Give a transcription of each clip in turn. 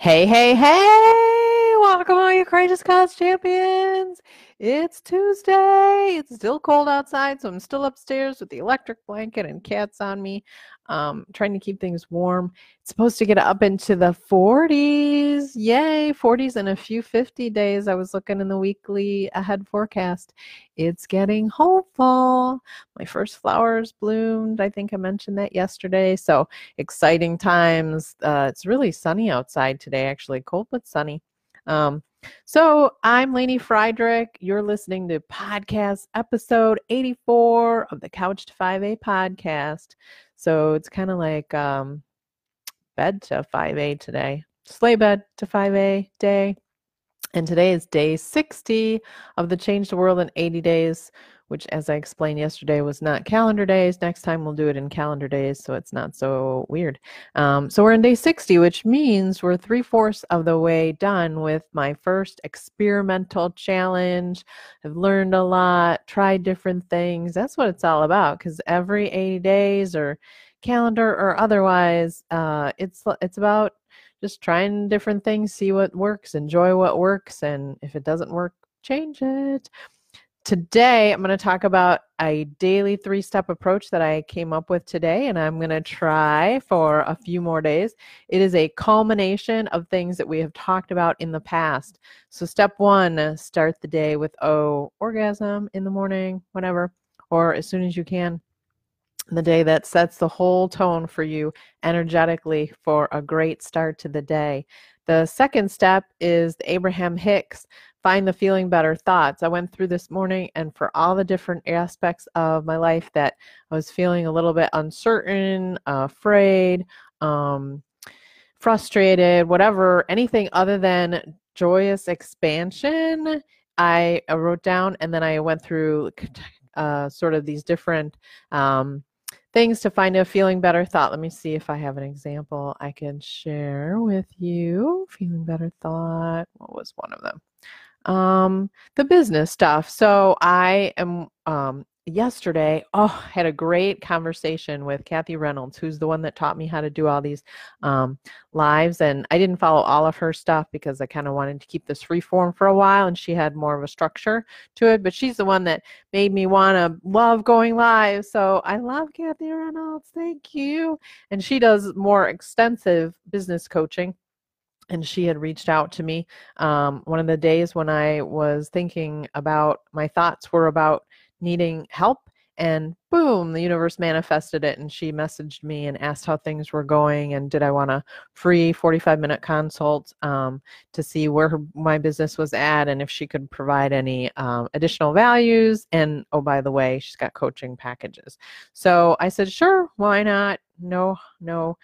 Hey, hey, hey! Welcome, all you courageous cause champions. It's Tuesday. It's still cold outside, so I'm still upstairs with the electric blanket and cats on me, um, trying to keep things warm. It's supposed to get up into the 40s. Yay, 40s and a few 50 days. I was looking in the weekly ahead forecast. It's getting hopeful. My first flowers bloomed. I think I mentioned that yesterday. So exciting times. Uh, it's really sunny outside today, actually, cold but sunny. Um, so I'm Lainey Friedrich. You're listening to podcast episode 84 of the Couch to 5A podcast. So it's kind of like um, bed to 5A today, sleigh bed to 5A day. And today is day 60 of the Change the World in 80 Days which, as I explained yesterday, was not calendar days. Next time we'll do it in calendar days, so it's not so weird. Um, so we're in day 60, which means we're three fourths of the way done with my first experimental challenge. I've learned a lot, tried different things. That's what it's all about, because every 80 days or calendar or otherwise, uh, it's it's about just trying different things, see what works, enjoy what works, and if it doesn't work, change it. Today, I'm going to talk about a daily three step approach that I came up with today, and I'm going to try for a few more days. It is a culmination of things that we have talked about in the past. So, step one uh, start the day with oh, orgasm in the morning, whatever, or as soon as you can. The day that sets the whole tone for you energetically for a great start to the day. The second step is the Abraham Hicks find the feeling better thoughts. I went through this morning and for all the different aspects of my life that I was feeling a little bit uncertain, afraid, um, frustrated, whatever, anything other than joyous expansion, I wrote down and then I went through uh, sort of these different um, things to find a feeling better thought. Let me see if I have an example I can share with you. Feeling better thought. What was one of them? Um, the business stuff. So I am um, yesterday. Oh, had a great conversation with Kathy Reynolds, who's the one that taught me how to do all these um, lives. And I didn't follow all of her stuff because I kind of wanted to keep this free form for a while, and she had more of a structure to it. But she's the one that made me want to love going live. So I love Kathy Reynolds. Thank you. And she does more extensive business coaching and she had reached out to me um, one of the days when i was thinking about my thoughts were about needing help and boom the universe manifested it and she messaged me and asked how things were going and did i want a free 45 minute consult um, to see where her, my business was at and if she could provide any um, additional values and oh by the way she's got coaching packages. So i said sure why not? No no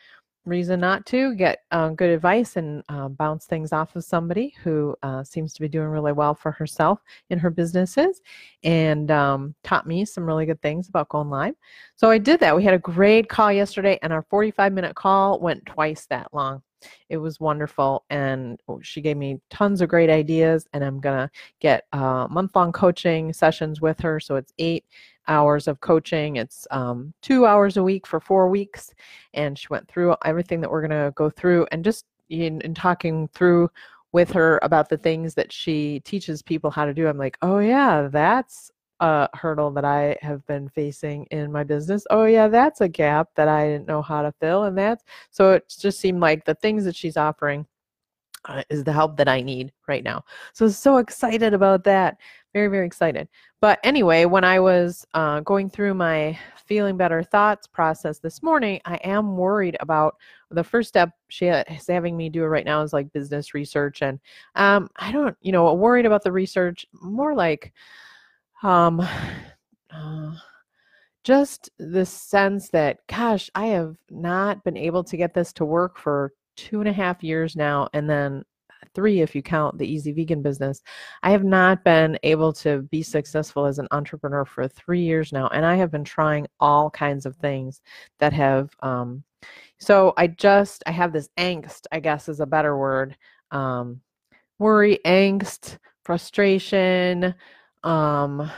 reason not to get uh, good advice and uh, bounce things off of somebody who uh, seems to be doing really well for herself in her businesses and um, taught me some really good things about going live. So I did that. We had a great call yesterday, and our 45 minute call went twice that long. It was wonderful, and she gave me tons of great ideas. And I'm gonna get uh, month long coaching sessions with her. So it's eight hours of coaching. It's um, two hours a week for four weeks. And she went through everything that we're going to go through and just in, in talking through with her about the things that she teaches people how to do. I'm like, oh, yeah, that's a hurdle that I have been facing in my business. Oh, yeah, that's a gap that I didn't know how to fill. And that's so it just seemed like the things that she's offering uh, is the help that I need right now. So so excited about that. Very very excited. But anyway, when I was uh, going through my feeling better thoughts process this morning, I am worried about the first step she is having me do right now is like business research, and um, I don't you know worried about the research more like um. Uh, just the sense that gosh i have not been able to get this to work for two and a half years now, and then three if you count the easy vegan business. I have not been able to be successful as an entrepreneur for three years now, and I have been trying all kinds of things that have. Um, so I just I have this angst, I guess is a better word. Um, worry, angst, frustration, um,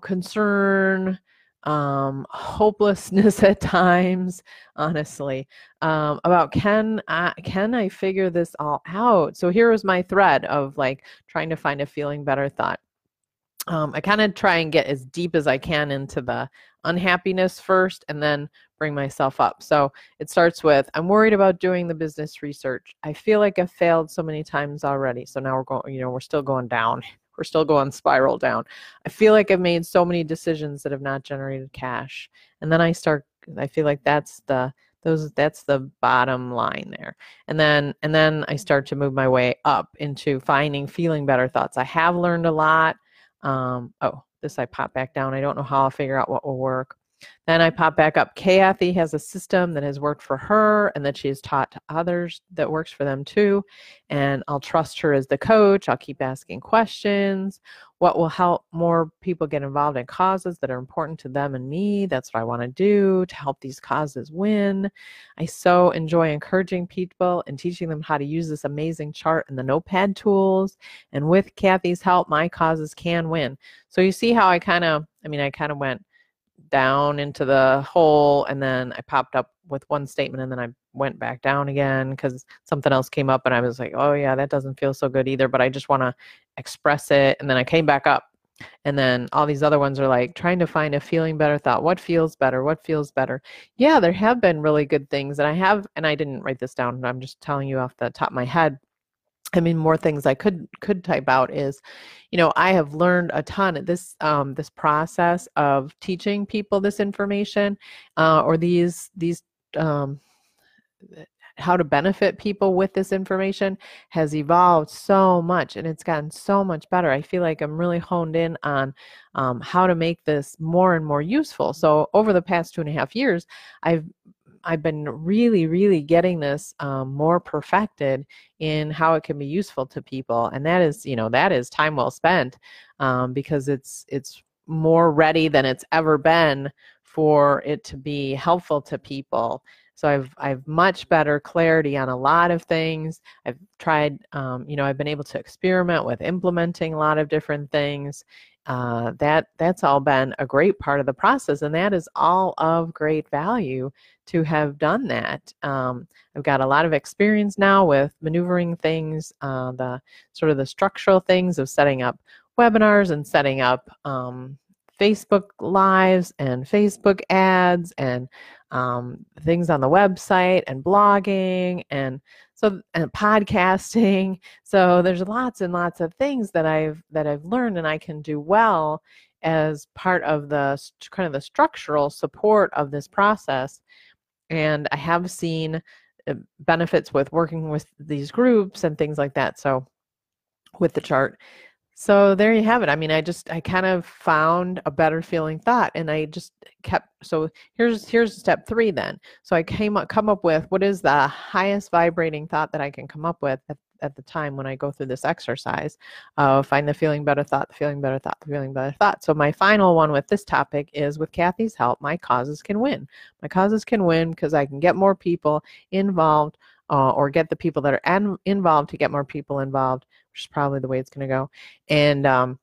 concern, um, hopelessness at times, honestly, um, about can I, can I figure this all out? So here was my thread of like trying to find a feeling better thought. Um, I kind of try and get as deep as I can into the unhappiness first and then bring myself up. So it starts with I'm worried about doing the business research. I feel like I've failed so many times already. So now we're going, you know, we're still going down we're still going spiral down. I feel like I've made so many decisions that have not generated cash. And then I start I feel like that's the those that's the bottom line there. And then and then I start to move my way up into finding feeling better thoughts. I have learned a lot. Um, oh, this I pop back down. I don't know how I'll figure out what will work. Then I pop back up. Kathy has a system that has worked for her and that she has taught to others that works for them too. And I'll trust her as the coach. I'll keep asking questions. What will help more people get involved in causes that are important to them and me? That's what I want to do to help these causes win. I so enjoy encouraging people and teaching them how to use this amazing chart and the notepad tools. And with Kathy's help, my causes can win. So you see how I kind of, I mean, I kind of went down into the hole and then I popped up with one statement and then I went back down again because something else came up and I was like, oh yeah, that doesn't feel so good either, but I just want to express it. And then I came back up. And then all these other ones are like trying to find a feeling better thought. What feels better? What feels better? Yeah, there have been really good things. And I have, and I didn't write this down, I'm just telling you off the top of my head I mean, more things I could could type out is, you know, I have learned a ton. This um, this process of teaching people this information uh, or these these um, how to benefit people with this information has evolved so much and it's gotten so much better. I feel like I'm really honed in on um, how to make this more and more useful. So over the past two and a half years, I've I've been really, really getting this um, more perfected in how it can be useful to people, and that is, you know, that is time well spent um, because it's it's more ready than it's ever been for it to be helpful to people. So I've I've much better clarity on a lot of things. I've tried, um, you know, I've been able to experiment with implementing a lot of different things. Uh, that that's all been a great part of the process, and that is all of great value to have done that. Um, I've got a lot of experience now with maneuvering things, uh, the sort of the structural things of setting up webinars and setting up um, Facebook lives and Facebook ads and um, things on the website and blogging and so and podcasting. So there's lots and lots of things that I've that I've learned and I can do well as part of the kind of the structural support of this process and I have seen uh, benefits with working with these groups and things like that. So with the chart. So there you have it. I mean, I just I kind of found a better feeling thought and I just kept so here's here's step 3 then. So I came up come up with what is the highest vibrating thought that I can come up with at at the time when I go through this exercise of find the feeling better thought, the feeling better thought, the feeling better thought. So my final one with this topic is with Kathy's help, my causes can win. My causes can win because I can get more people involved uh, or get the people that are an- involved to get more people involved, which is probably the way it's going to go. And um,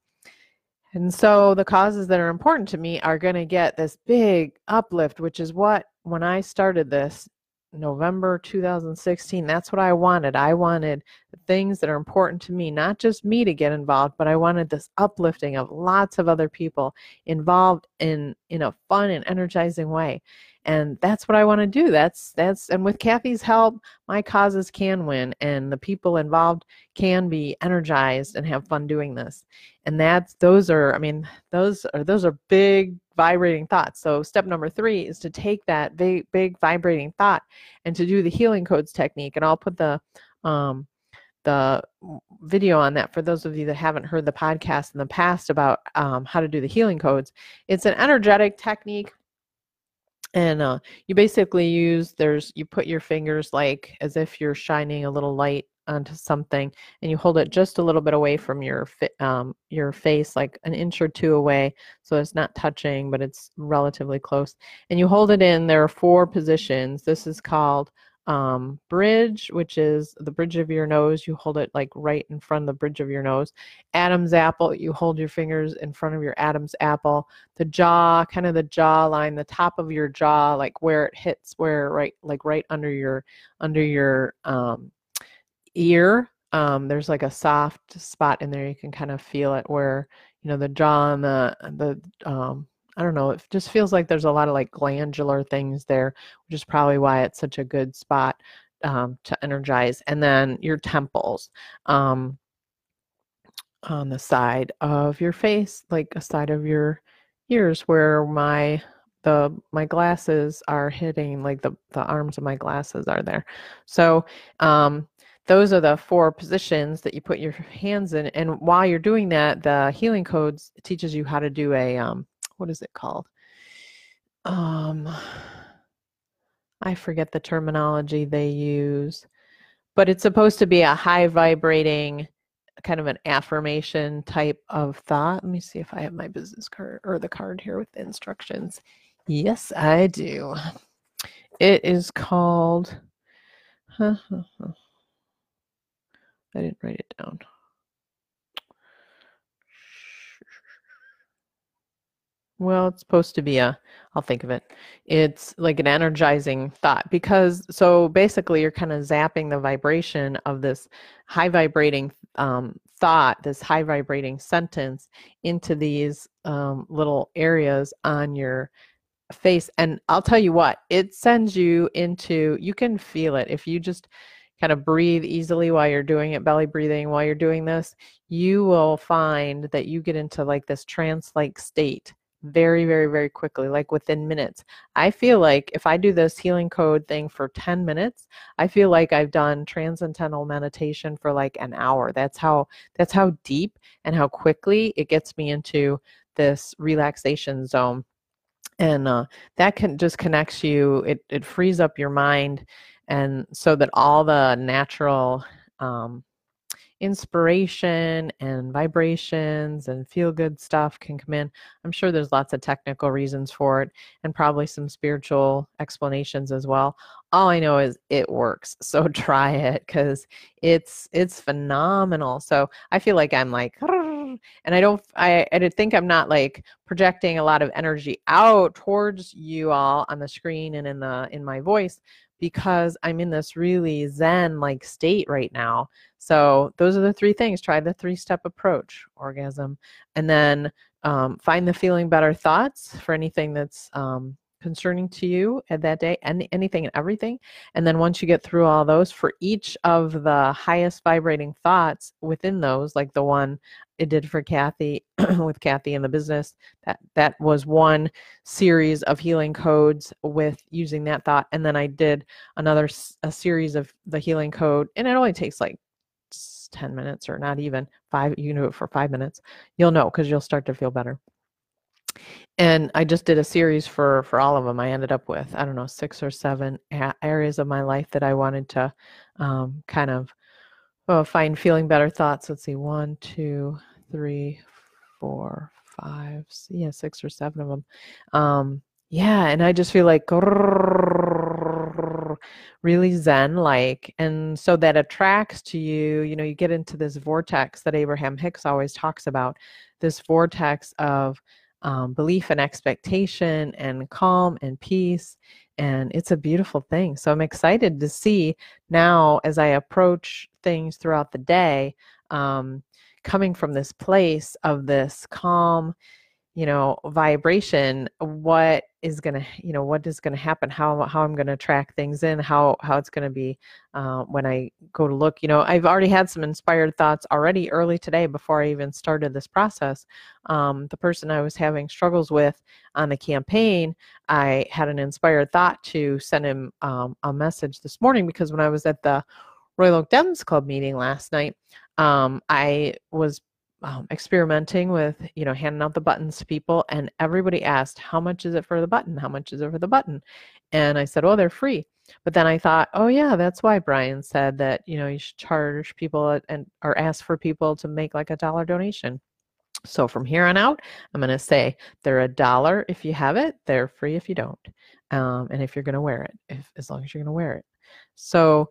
and so the causes that are important to me are going to get this big uplift, which is what when I started this November 2016. That's what I wanted. I wanted things that are important to me, not just me to get involved, but I wanted this uplifting of lots of other people involved in in a fun and energizing way. And that's what I want to do. That's that's and with Kathy's help, my causes can win and the people involved can be energized and have fun doing this. And that's those are I mean, those are those are big vibrating thoughts. So step number three is to take that big, big vibrating thought and to do the healing codes technique. And I'll put the um, the video on that for those of you that haven't heard the podcast in the past about um, how to do the healing codes. It's an energetic technique and uh, you basically use there's you put your fingers like as if you're shining a little light onto something and you hold it just a little bit away from your um, your face like an inch or two away so it's not touching but it's relatively close. And you hold it in there are four positions this is called um, bridge, which is the bridge of your nose. You hold it like right in front of the bridge of your nose. Adam's apple, you hold your fingers in front of your Adam's apple. The jaw, kind of the jaw line, the top of your jaw, like where it hits, where right, like right under your under your um, ear. Um, there's like a soft spot in there. You can kind of feel it where you know the jaw and the the um, I don't know, it just feels like there's a lot of like glandular things there, which is probably why it's such a good spot um, to energize. And then your temples um, on the side of your face, like a side of your ears, where my the my glasses are hitting, like the the arms of my glasses are there. So um, those are the four positions that you put your hands in. And while you're doing that, the healing codes teaches you how to do a um, what is it called? Um, I forget the terminology they use, but it's supposed to be a high vibrating kind of an affirmation type of thought. Let me see if I have my business card or the card here with the instructions. Yes, I do. It is called. I didn't write it down. Well, it's supposed to be a, I'll think of it. It's like an energizing thought because so basically you're kind of zapping the vibration of this high vibrating um, thought, this high vibrating sentence into these um, little areas on your face. And I'll tell you what, it sends you into, you can feel it if you just kind of breathe easily while you're doing it, belly breathing while you're doing this, you will find that you get into like this trance like state very, very, very quickly, like within minutes. I feel like if I do this healing code thing for 10 minutes, I feel like I've done transcendental meditation for like an hour. That's how that's how deep and how quickly it gets me into this relaxation zone. And uh, that can just connects you, it, it frees up your mind and so that all the natural um, inspiration and vibrations and feel good stuff can come in. I'm sure there's lots of technical reasons for it and probably some spiritual explanations as well. All I know is it works. So try it cuz it's it's phenomenal. So I feel like I'm like and I don't I I think I'm not like projecting a lot of energy out towards you all on the screen and in the in my voice because I'm in this really zen like state right now. So those are the three things. Try the three step approach, orgasm, and then um, find the feeling better thoughts for anything that's um, concerning to you at that day and anything and everything and then once you get through all those for each of the highest vibrating thoughts within those like the one it did for Kathy with Kathy in the business that that was one series of healing codes with using that thought and then I did another a series of the healing code and it only takes like 10 minutes or not even 5 you can do it for 5 minutes you'll know cuz you'll start to feel better and I just did a series for for all of them. I ended up with I don't know six or seven areas of my life that I wanted to um, kind of well, find feeling better thoughts. Let's see, one, two, three, four, five, yeah, six or seven of them. Um, yeah, and I just feel like really zen like and so that attracts to you you know you get into this vortex that abraham hicks always talks about this vortex of um, belief and expectation and calm and peace. And it's a beautiful thing. So I'm excited to see now as I approach things throughout the day, um, coming from this place of this calm, you know vibration what is going to you know what is going to happen how how i'm going to track things in how how it's going to be uh, when i go to look you know i've already had some inspired thoughts already early today before i even started this process. Um, the person i was having struggles with on the campaign i had an inspired thought to send him um, a message this morning because when i was at the royal oak dems club meeting last night um, i was um, experimenting with you know handing out the buttons to people and everybody asked how much is it for the button? How much is it for the button? And i said oh they're free. But then i thought oh yeah that's why brian said that you know you should charge people and or ask for people to make like a dollar donation. So from here on out i'm going to say they're a dollar if you have it they're free if you don't um, and if you're going to wear it if as long as you're going to wear it. So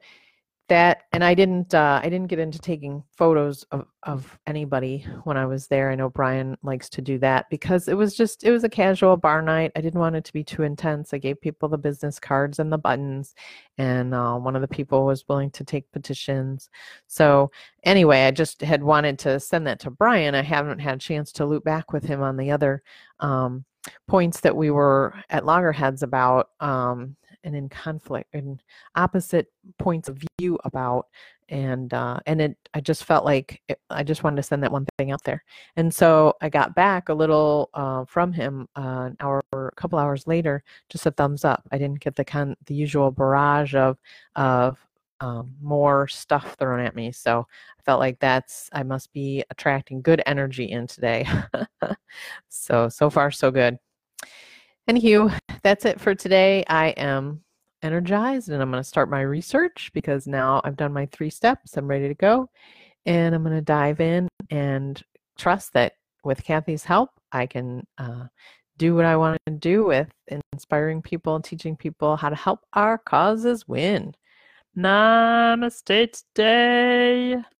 that and i didn't uh, i didn't get into taking photos of, of anybody when i was there. I know brian likes to do that because it was just it was a casual bar night. I didn't want it to be too intense. I gave people the business cards and the buttons and uh, one of the people was willing to take petitions. So anyway i just had wanted to send that to brian. I haven't had a chance to loop back with him on the other um, points that we were at loggerheads about um, and in conflict and opposite points of view about and uh, and it I just felt like it, I just wanted to send that one thing out there. And so I got back a little uh, from him uh, an hour a couple hours later just a thumbs up. I didn't get the kind the usual barrage of of um, more stuff thrown at me. So I felt like that's I must be attracting good energy in today. So so far so good Anywho, that's it for today. I am energized and I'm going to start my research because now I've done my three steps. I'm ready to go. And I'm going to dive in and trust that with Kathy's help, I can uh, do what I want to do with inspiring people and teaching people how to help our causes win. Namaste today.